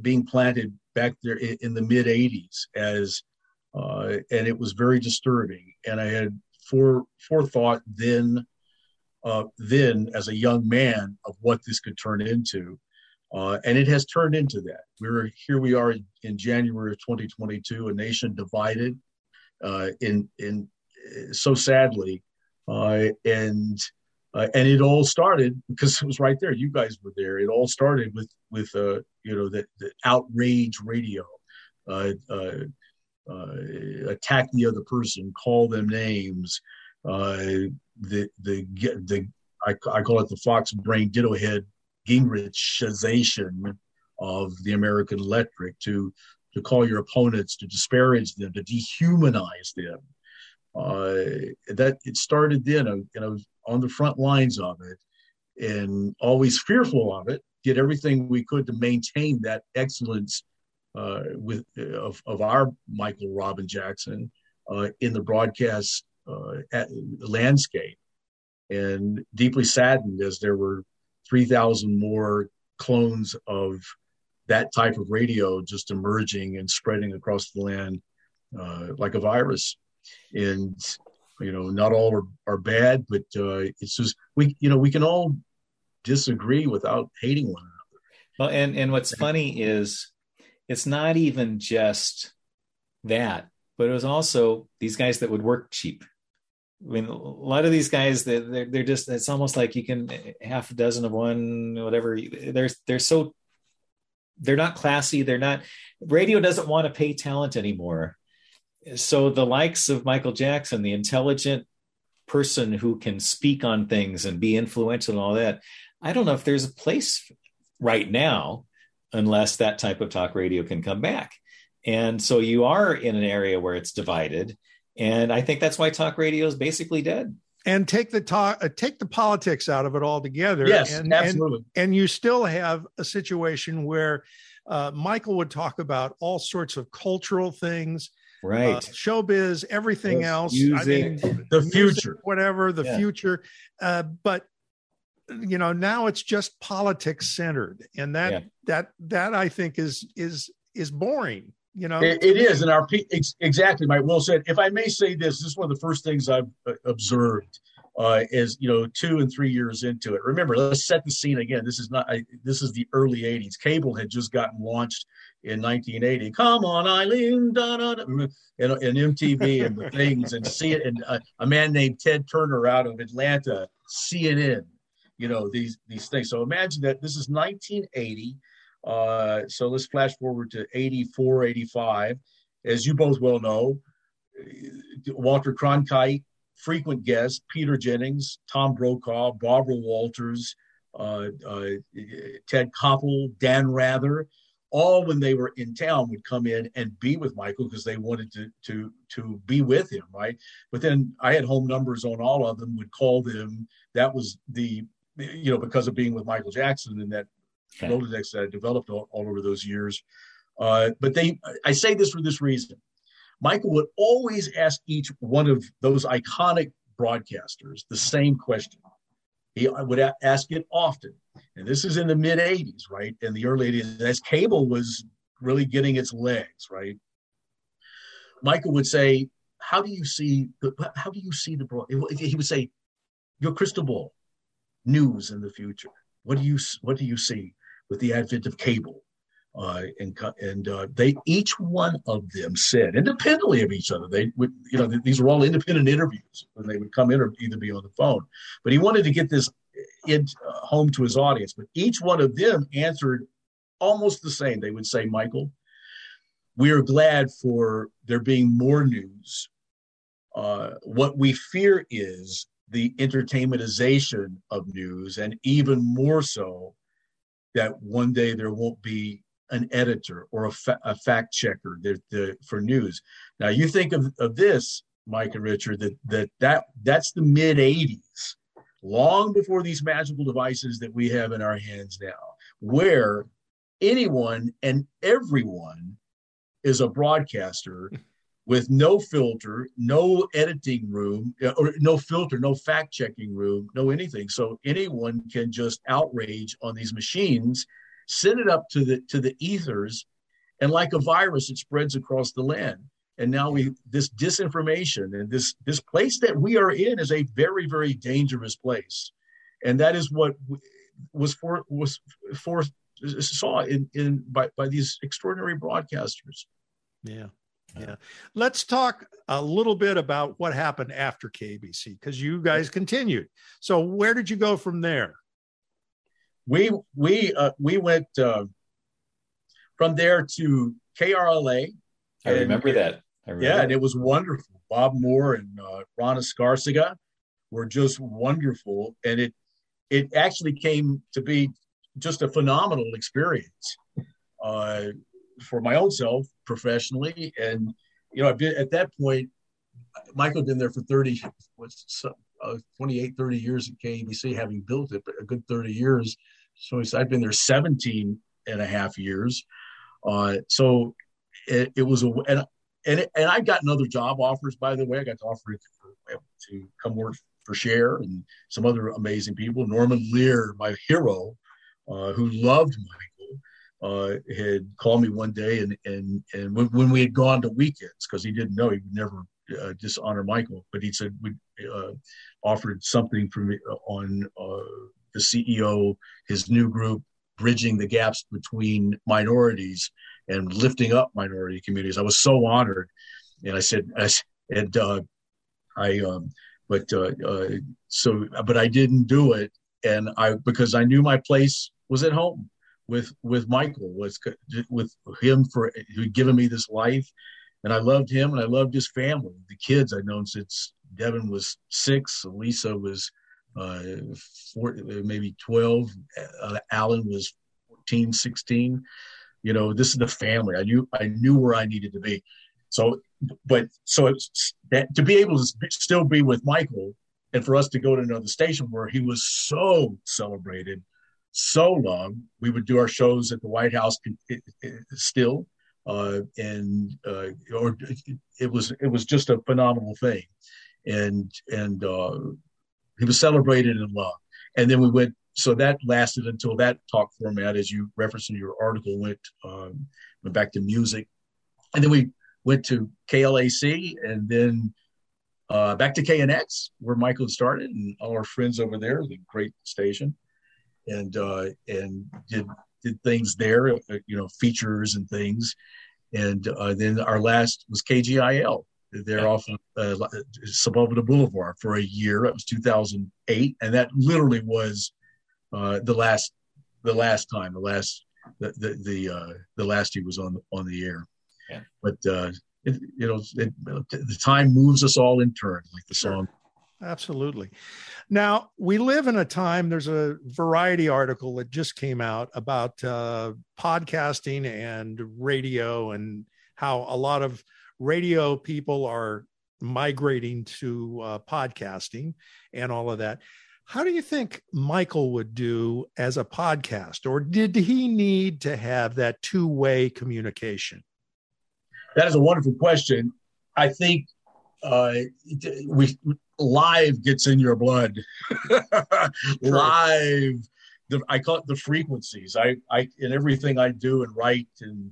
being planted back there in, in the mid 80s as uh, and it was very disturbing. And i had fore, forethought then uh, then as a young man of what this could turn into uh, and it has turned into that we're here we are in january of 2022 a nation divided uh, in in so sadly and uh, and it all started because it was right there. You guys were there. It all started with with uh, you know the, the outrage radio, uh, uh, uh attack the other person, call them names. Uh, the the the I, I call it the fox brain ditto head Gingrichization of the American electric to to call your opponents, to disparage them, to dehumanize them. Uh, that it started then, and I was on the front lines of it, and always fearful of it. Did everything we could to maintain that excellence uh, with of, of our Michael Robin Jackson uh, in the broadcast uh, landscape, and deeply saddened as there were three thousand more clones of that type of radio just emerging and spreading across the land uh, like a virus. And you know not all are, are bad but uh, it's just we you know we can all disagree without hating one another. Well and and what's funny is it's not even just that, but it was also these guys that would work cheap. I mean, a lot of these guys, they're, they're just, it's almost like you can half a dozen of one, whatever. They're, they're so, they're not classy. They're not, radio doesn't want to pay talent anymore. So the likes of Michael Jackson, the intelligent person who can speak on things and be influential and all that, I don't know if there's a place right now unless that type of talk radio can come back. And so you are in an area where it's divided. And I think that's why talk radio is basically dead. And take the talk, uh, take the politics out of it altogether. Yes, and, absolutely. And, and you still have a situation where uh, Michael would talk about all sorts of cultural things, right? Uh, showbiz, everything yes, else. Music, I mean, the music, future, whatever the Yeah. future. Uh, but you know, now it's just politics centered, and that Yeah. that that I think is is is boring. You know, It, it is, and our exactly. Mike Will said, if I may say this, this is one of the first things I've uh, observed uh, is you know two and three years into it. Remember, let's set the scene again. This is not. I, this is the early '80s. Cable had just gotten launched in 1980. Come on, Eileen, da, da, da, and, and MTV and the things, and see it, and uh, a man named Ted Turner out of Atlanta, CNN. You know these these things. So imagine that this is 1980. Uh, so let's flash forward to 84, 85. As you both well know, Walter Cronkite, frequent guest, Peter Jennings, Tom Brokaw, Barbara Walters, uh, uh, Ted Koppel, Dan Rather, all when they were in town would come in and be with Michael because they wanted to to to be with him, right? But then I had home numbers on all of them, would call them. That was the you know because of being with Michael Jackson and that Okay. Rolodex that I developed all, all over those years. Uh, but they, I say this for this reason. Michael would always ask each one of those iconic broadcasters the same question. He would a- ask it often. And this is in the mid 80s, right? In the early 80s, as cable was really getting its legs, right? Michael would say, How do you see the how do you see the broad he would say, Your crystal ball, news in the future. What do you what do you see with the advent of cable? Uh, and and uh, they each one of them said independently of each other. They would you know these were all independent interviews when they would come in or either be on the phone. But he wanted to get this in uh, home to his audience. But each one of them answered almost the same. They would say, Michael, we are glad for there being more news. Uh, what we fear is the entertainmentization of news, and even more so, that one day there won't be an editor or a, fa- a fact checker that, the, for news. Now you think of, of this, Mike and Richard, that that, that that's the mid '80s, long before these magical devices that we have in our hands now, where anyone and everyone is a broadcaster with no filter, no editing room, uh, or no filter, no fact checking room, no anything. So anyone can just outrage on these machines, send it up to the to the ethers, and like a virus, it spreads across the land. And now we this disinformation and this this place that we are in is a very very dangerous place, and that is what was for was for saw in in by by these extraordinary broadcasters. Yeah. Yeah. Let's talk a little bit about what happened after KABC because you guys continued. So where did you go from there? we we uh, we went uh, from there to KRLA. I And- remember that. I remember Yeah, and it was wonderful. Bob Moore and uh, Ron Escarcega were just wonderful, and it it actually came to be just a phenomenal experience uh, for my own self professionally. And you know, I've been at that point. Michael had been there for 30, what's uh, 28, 30 years at KABC, having built it, but a good 30 years. So I've been there 17 and a half years. Uh, so it, it was a, and, and, and I gotten other job offers, by the way. I got offered to, to come work for Cher and some other amazing people. Norman Lear, my hero, uh, who loved uh, had called me one day and and and when, when we had gone to weekends because he didn't know he would never uh, dishonor Michael, but he said we uh, offered something for me on uh, the CEO, his new group, bridging the gaps between minorities, and lifting up minority communities. I was so honored, and I said, I, and uh, I, um, but uh, uh, so, but I didn't do it, and I because I knew my place was at home with with Michael, was with him for who'd given me this life, and I loved him and I loved his family, the kids I'd known since Devin was six, Lisa was uh, four, maybe 12, uh, Alan was 14, 16. You know, this is the family. I knew I knew where I needed to be. So, but so that to be able to still be with Michael and for us to go to another station where he was so celebrated, so long. We would do our shows at the White House still, uh, and uh, or it was it was just a phenomenal thing, and and uh, he was celebrated and loved. And then we went. So that lasted until that talk format, as you referenced in your article, went um, went back to music, and then we went to KLAC, and then uh, back to KNX, where Michael started, and all our friends over there, the great station, and uh, and did did things there, uh, you know, features and things, and uh, then our last was KGIL, they're off of uh, Boulevard for a year. That was 2008, and that literally was uh, the last the last time, the last the the the, uh, the last he was on on the air. Yeah. But uh, it, you know, it, the time moves us all in turn, like the song. Absolutely. Now we live in a time. There's a Variety article that just came out about uh, podcasting and radio and how a lot of radio people are migrating to uh, podcasting and all of that. How do you think Michael would do as a podcast, or did he need to have that two way communication? That is a wonderful question. I think uh, we live gets in your blood. live, the, I call it the frequencies. I, I in everything I do and write and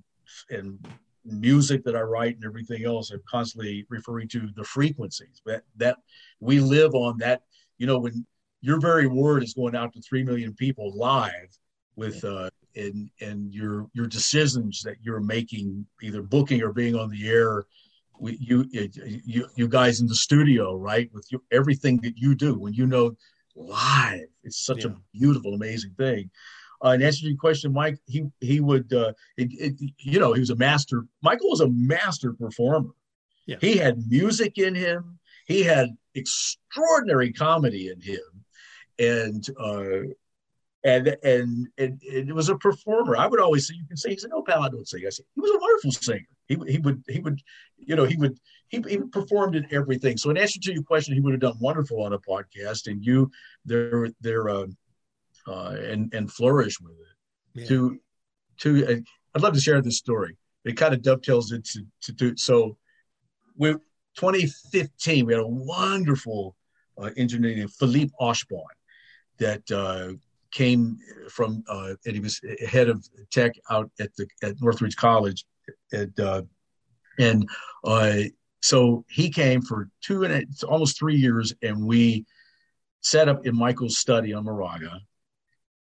and music that I write and everything else, I'm constantly referring to the frequencies that that we live on. That you know, when your very word is going out to three million people live with uh, and and your your decisions that you're making, either booking or being on the air. We, you, you, you guys in the studio, right? With you, everything that you do, when you know live, it's such yeah. a beautiful, amazing thing. Uh, and answer your question, Mike, he he would, uh, it, it, you know, he was a master. Michael was a master performer. Yeah. He had music in him. He had extraordinary comedy in him, and uh, and and and, and it was a performer. I would always say, "You can sing." He said, "No, pal, I don't sing." I said, "He was a wonderful singer. He he would he would, you know, he would." He, he performed in everything. So in answer to your question, he would have done wonderful on a podcast, and you, they're they're uh, uh, and and flourish with it. Yeah. To to, uh, I'd love to share this story. It kind of dovetails into to, to so, with 2015, we had a wonderful uh, engineer named Philippe Oshbaum that uh, came from uh, and he was head of tech out at the at Northridge College, at, uh, and uh, so he came for two and a, almost three years, and we set up in Michael's study on Moraga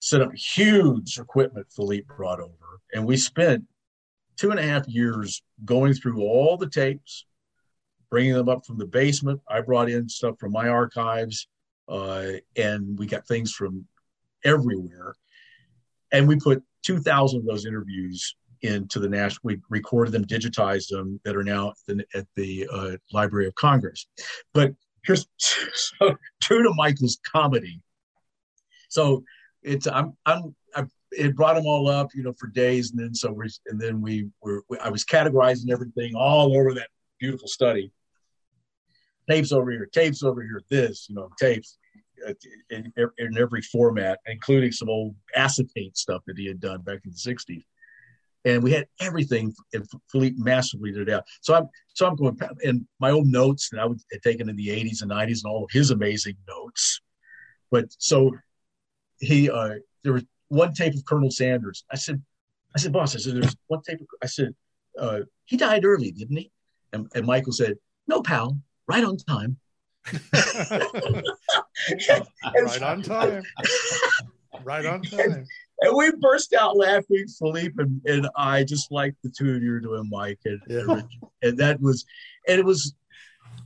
set up huge equipment Philippe brought over. And we spent two and a half years going through all the tapes, bringing them up from the basement. I brought in stuff from my archives, uh, and we got things from everywhere. And we put 2,000 of those interviews into the national, we recorded them, digitized them, that are now at the, at the uh, Library of Congress. But here's so, true to Michael's comedy. So it's I'm I'm I, it brought them all up, you know, for days, and then so we and then we were I was categorizing everything all over that beautiful study. Tapes over here, tapes over here, this, you know, tapes in, in every format, including some old acetate stuff that he had done back in the '60s. And we had everything, and Philippe massively did out. So I'm, so I'm going, and my old notes that I would had taken in the '80s and '90s, and all of his amazing notes. But so he uh, there was one tape of Colonel Sanders. I said, I said, boss, I said, there's one tape. Of, I said, uh, he died early, didn't he? And, and Michael said, no, pal, right on time. right on time. right on time. And, we burst out laughing, Philippe and, and I, just like the two of you are doing, Mike. And, yeah. and that was, and it was,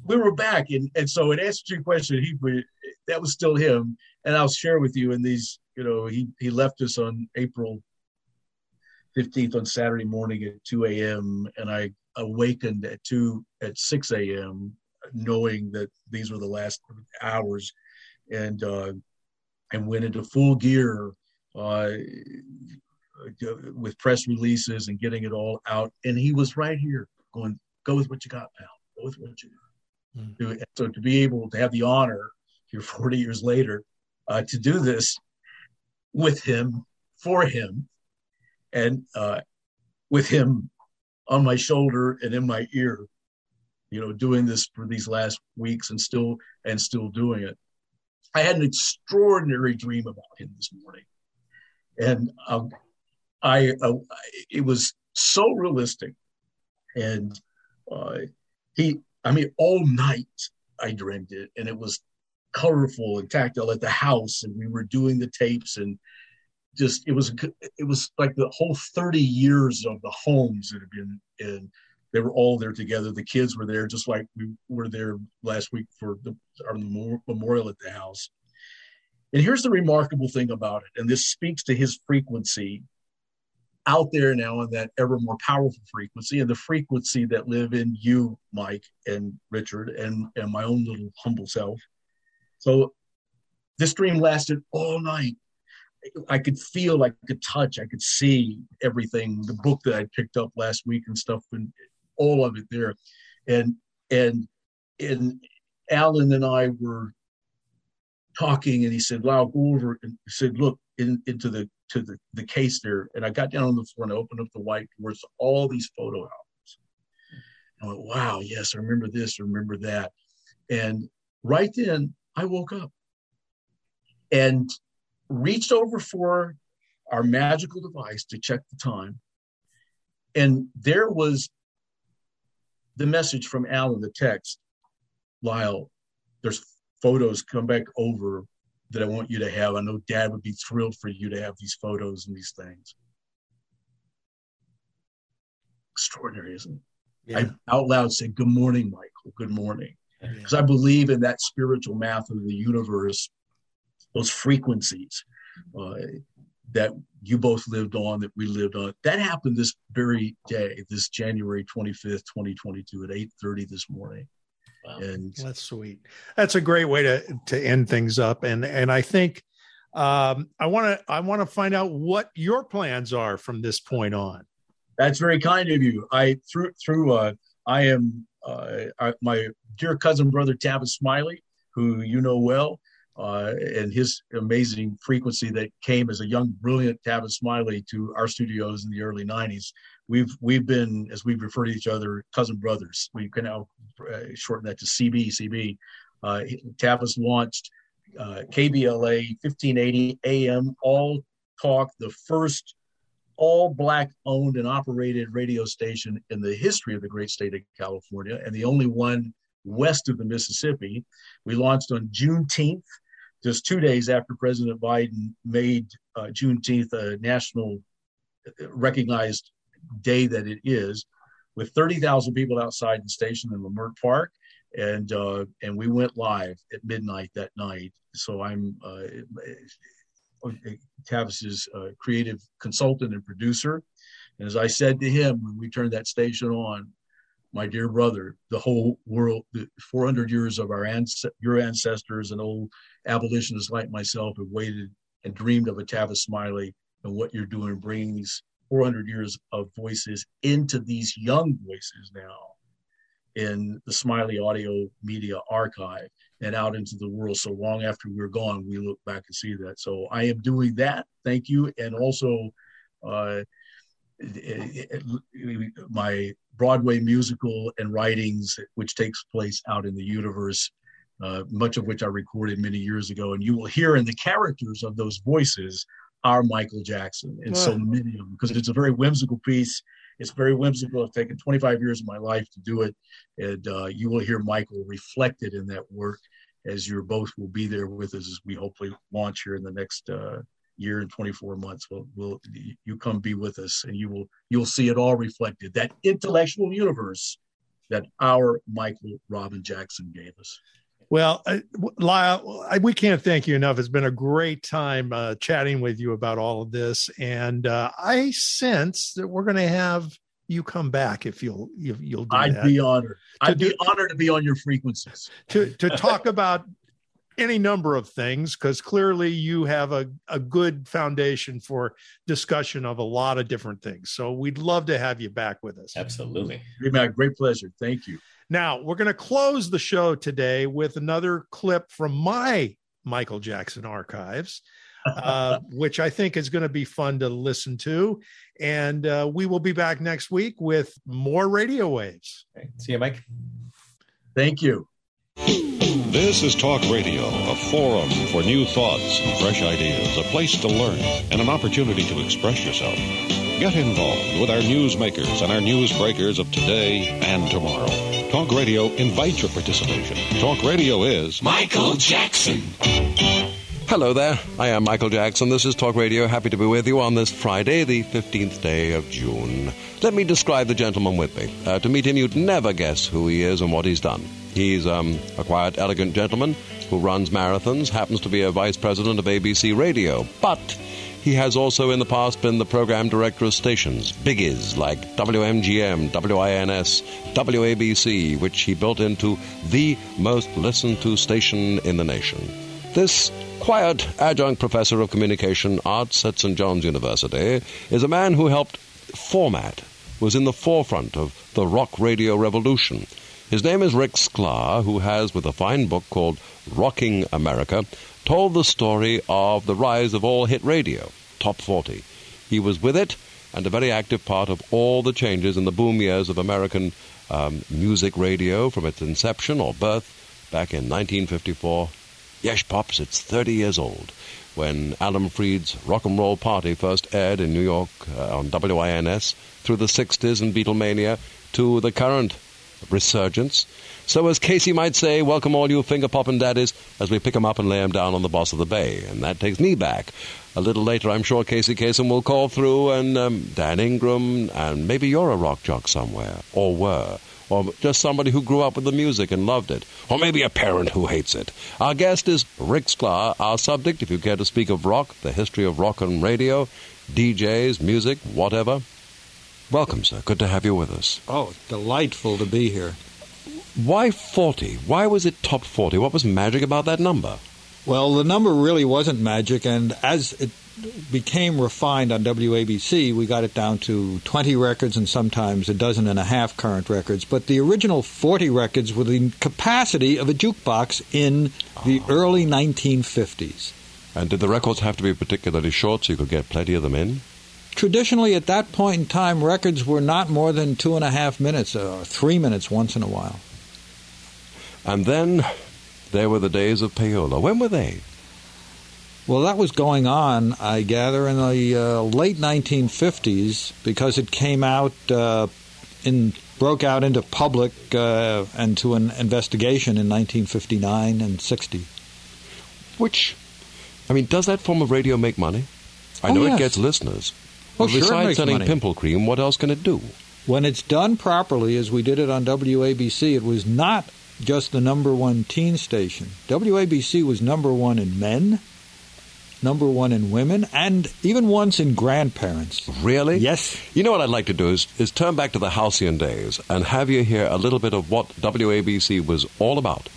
we were back. And, and so, in answer to your question, he, that was still him. And I'll share with you in these, you know, he, he left us on April 15th on Saturday morning at 2 a.m. And I awakened at 2 at 6 a.m. knowing that these were the last hours and, uh, and went into full gear uh, with press releases and getting it all out. And he was right here going, go with what you got, pal. Go with what you got. Mm. So to be able to have the honor here 40 years later uh, to do this with him, for him, and uh, with him on my shoulder and in my ear, you know, doing this for these last weeks and still and still doing it. I had an extraordinary dream about him this morning. And um, I uh, it was so realistic, and uh, he I mean all night I dreamed it, and it was colorful and tactile at the house, and we were doing the tapes and just it was it was like the whole 30 years of the homes that had been in they were all there together the kids were there just like we were there last week for the our memorial at the house and here's the remarkable thing about it, and this speaks to his frequency out there now in that ever more powerful frequency and the frequency that live in you, Mike and Richard, and, and my own little humble self. So this dream lasted all night. I could feel, I could touch, I could see everything, the book that I picked up last week and stuff, and all of it there. And and and Alan and I were talking and he said, Wow, go over and he said, look in, into the to the, the case there. And I got down on the floor and I opened up the white doors, all these photo albums. I went, Wow, yes, I remember this, I remember that. And right then I woke up and reached over for our magical device to check the time. And there was the message from Alan, the text, Lyle, there's photos come back over that I want you to have. I know dad would be thrilled for you to have these photos and these things. Extraordinary, isn't it? Yeah. I out loud said, Good morning, Michael. Good morning. Because yeah. I believe in that spiritual math of the universe, those frequencies uh, that you both lived on, that we lived on. That happened this very day, this January 25th, 2022 at 8.30 this morning. Wow. And that's sweet. That's a great way to to end things up. And and I think um, I want to I want to find out what your plans are from this point on. That's very kind of you. I through through uh, I am uh, I, my dear cousin brother Tavis Smiley, who you know well, uh, and his amazing frequency that came as a young, brilliant Tavis Smiley to our studios in the early '90s we've we've been as we refer to each other cousin brothers. We can now uh, shorten that to cb cb uh, tavis launched uh, kbla 1580 am all talk the first all black owned and operated radio station in the history of the great state of california and the only one west of the mississippi. We launched on juneteenth just two days after president biden made uh, juneteenth a national uh, recognized day that it is, with 30,000 people outside the station in Leimert Park, and uh, and we went live at midnight that night. So I'm uh, Tavis's uh, creative consultant and producer, and as I said to him when we turned that station on, my dear brother, the whole world, the 400 years of our ans- your ancestors and old abolitionists like myself have waited and dreamed of a Tavis Smiley and what you're doing, these 400 years of voices into these young voices now in the Smiley Audio Media Archive and out into the world. So long after we're gone, we look back and see that. So I am doing that. Thank you. And also, uh, my Broadway musical and writings, which takes place out in the universe, uh, much of which I recorded many years ago. And you will hear in the characters of those voices are Michael Jackson and so many of them because it's a very whimsical piece. It's very whimsical. It's taken 25 years of my life to do it, and uh, you will hear Michael reflected in that work as you're both will be there with us as we hopefully launch here in the next uh, year and 24 months, we'll, we'll you come be with us, and you will you'll see it all reflected. That intellectual universe that our Michael Robin Jackson gave us. Well, uh, Lyle, I, we can't thank you enough. It's been a great time uh, chatting with you about all of this, and uh, I sense that we're going to have you come back if you'll you, will you will do I'd that. be honored. To I'd do- be honored to be on your frequencies. to to talk about any number of things because clearly you have a, a good foundation for discussion of a lot of different things. So we'd love to have you back with us. Absolutely. Great, great pleasure. Thank you. Now, we're going to close the show today with another clip from my Michael Jackson archives, uh, which I think is going to be fun to listen to. And uh, we will be back next week with more radio waves. Okay. See you, Mike. Thank you. This is Talk Radio, a forum for new thoughts and fresh ideas, a place to learn, and an opportunity to express yourself. Get involved with our newsmakers and our newsbreakers of today and tomorrow. Talk Radio invites your participation. Talk Radio is Michael Jackson. Hello there. I am Michael Jackson. This is Talk Radio. Happy to be with you on this Friday, the 15th day of June. Let me describe the gentleman with me. Uh, to meet him, you'd never guess who he is and what he's done. He's um, a quiet, elegant gentleman who runs marathons, happens to be a vice president of ABC Radio, but he has also in the past been the program director of stations, biggies like WMGM, WINS, WABC, which he built into the most listened to station in the nation. This quiet adjunct professor of communication arts at St. John's University is a man who helped format, was in the forefront of the rock radio revolution. His name is Rick Sklar, who has, with a fine book called Rocking America, told the story of the rise of all hit radio, Top 40. He was with it and a very active part of all the changes in the boom years of American um, music radio from its inception or birth back in 1954. Yes, Pops, it's 30 years old when Alan Freed's Rock and Roll Party first aired in New York uh, on WINS through the 60s and Beatlemania to the current resurgence. So, as Casey might say, welcome all you finger popping daddies as we pick 'em up and lay 'em down on the boss of the bay. And that takes me back. A little later, I'm sure Casey Kasem will call through, and um, Dan Ingram, and maybe you're a rock jock somewhere, or were, or just somebody who grew up with the music and loved it, or maybe a parent who hates it. Our guest is Rick Sklar. Our subject, if you care to speak of rock, the history of rock and radio, DJs, music, whatever. Welcome, sir. Good to have you with us. Oh, delightful to be here. Why 40? Why was it top 40? What was magic about that number? Well, the number really wasn't magic, and as it became refined on WABC, we got it down to 20 records and sometimes a dozen and a half current records. But the original 40 records were the capacity of a jukebox in the ah. early 1950s. And did the records have to be particularly short so you could get plenty of them in? Traditionally, at that point in time, records were not more than two and a half minutes or three minutes once in a while. And then there were the days of payola. When were they? Well, that was going on, I gather, in the uh, late 1950s because it came out uh, in broke out into public uh, and to an investigation in 1959 and 60. Which, I mean, does that form of radio make money? I Oh, know yes. it gets listeners. Oh, but sure it besides makes selling money. pimple cream, what else can it do? When it's done properly, as we did it on WABC, it was not just the number one teen station. WABC was number one in men, number one in women, and even once in grandparents. Really? Yes. You know what I'd like to do is, is turn back to the halcyon days and have you hear a little bit of what WABC was all about.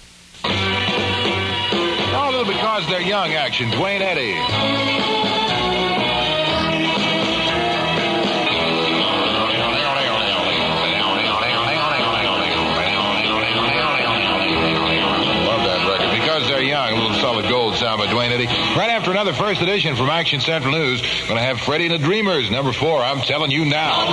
All because they're young action. Duane Eddy. Duane Eddy. Right after another first edition from Action Central News, we're going to have Freddie and the Dreamers, number four. I'm telling you now.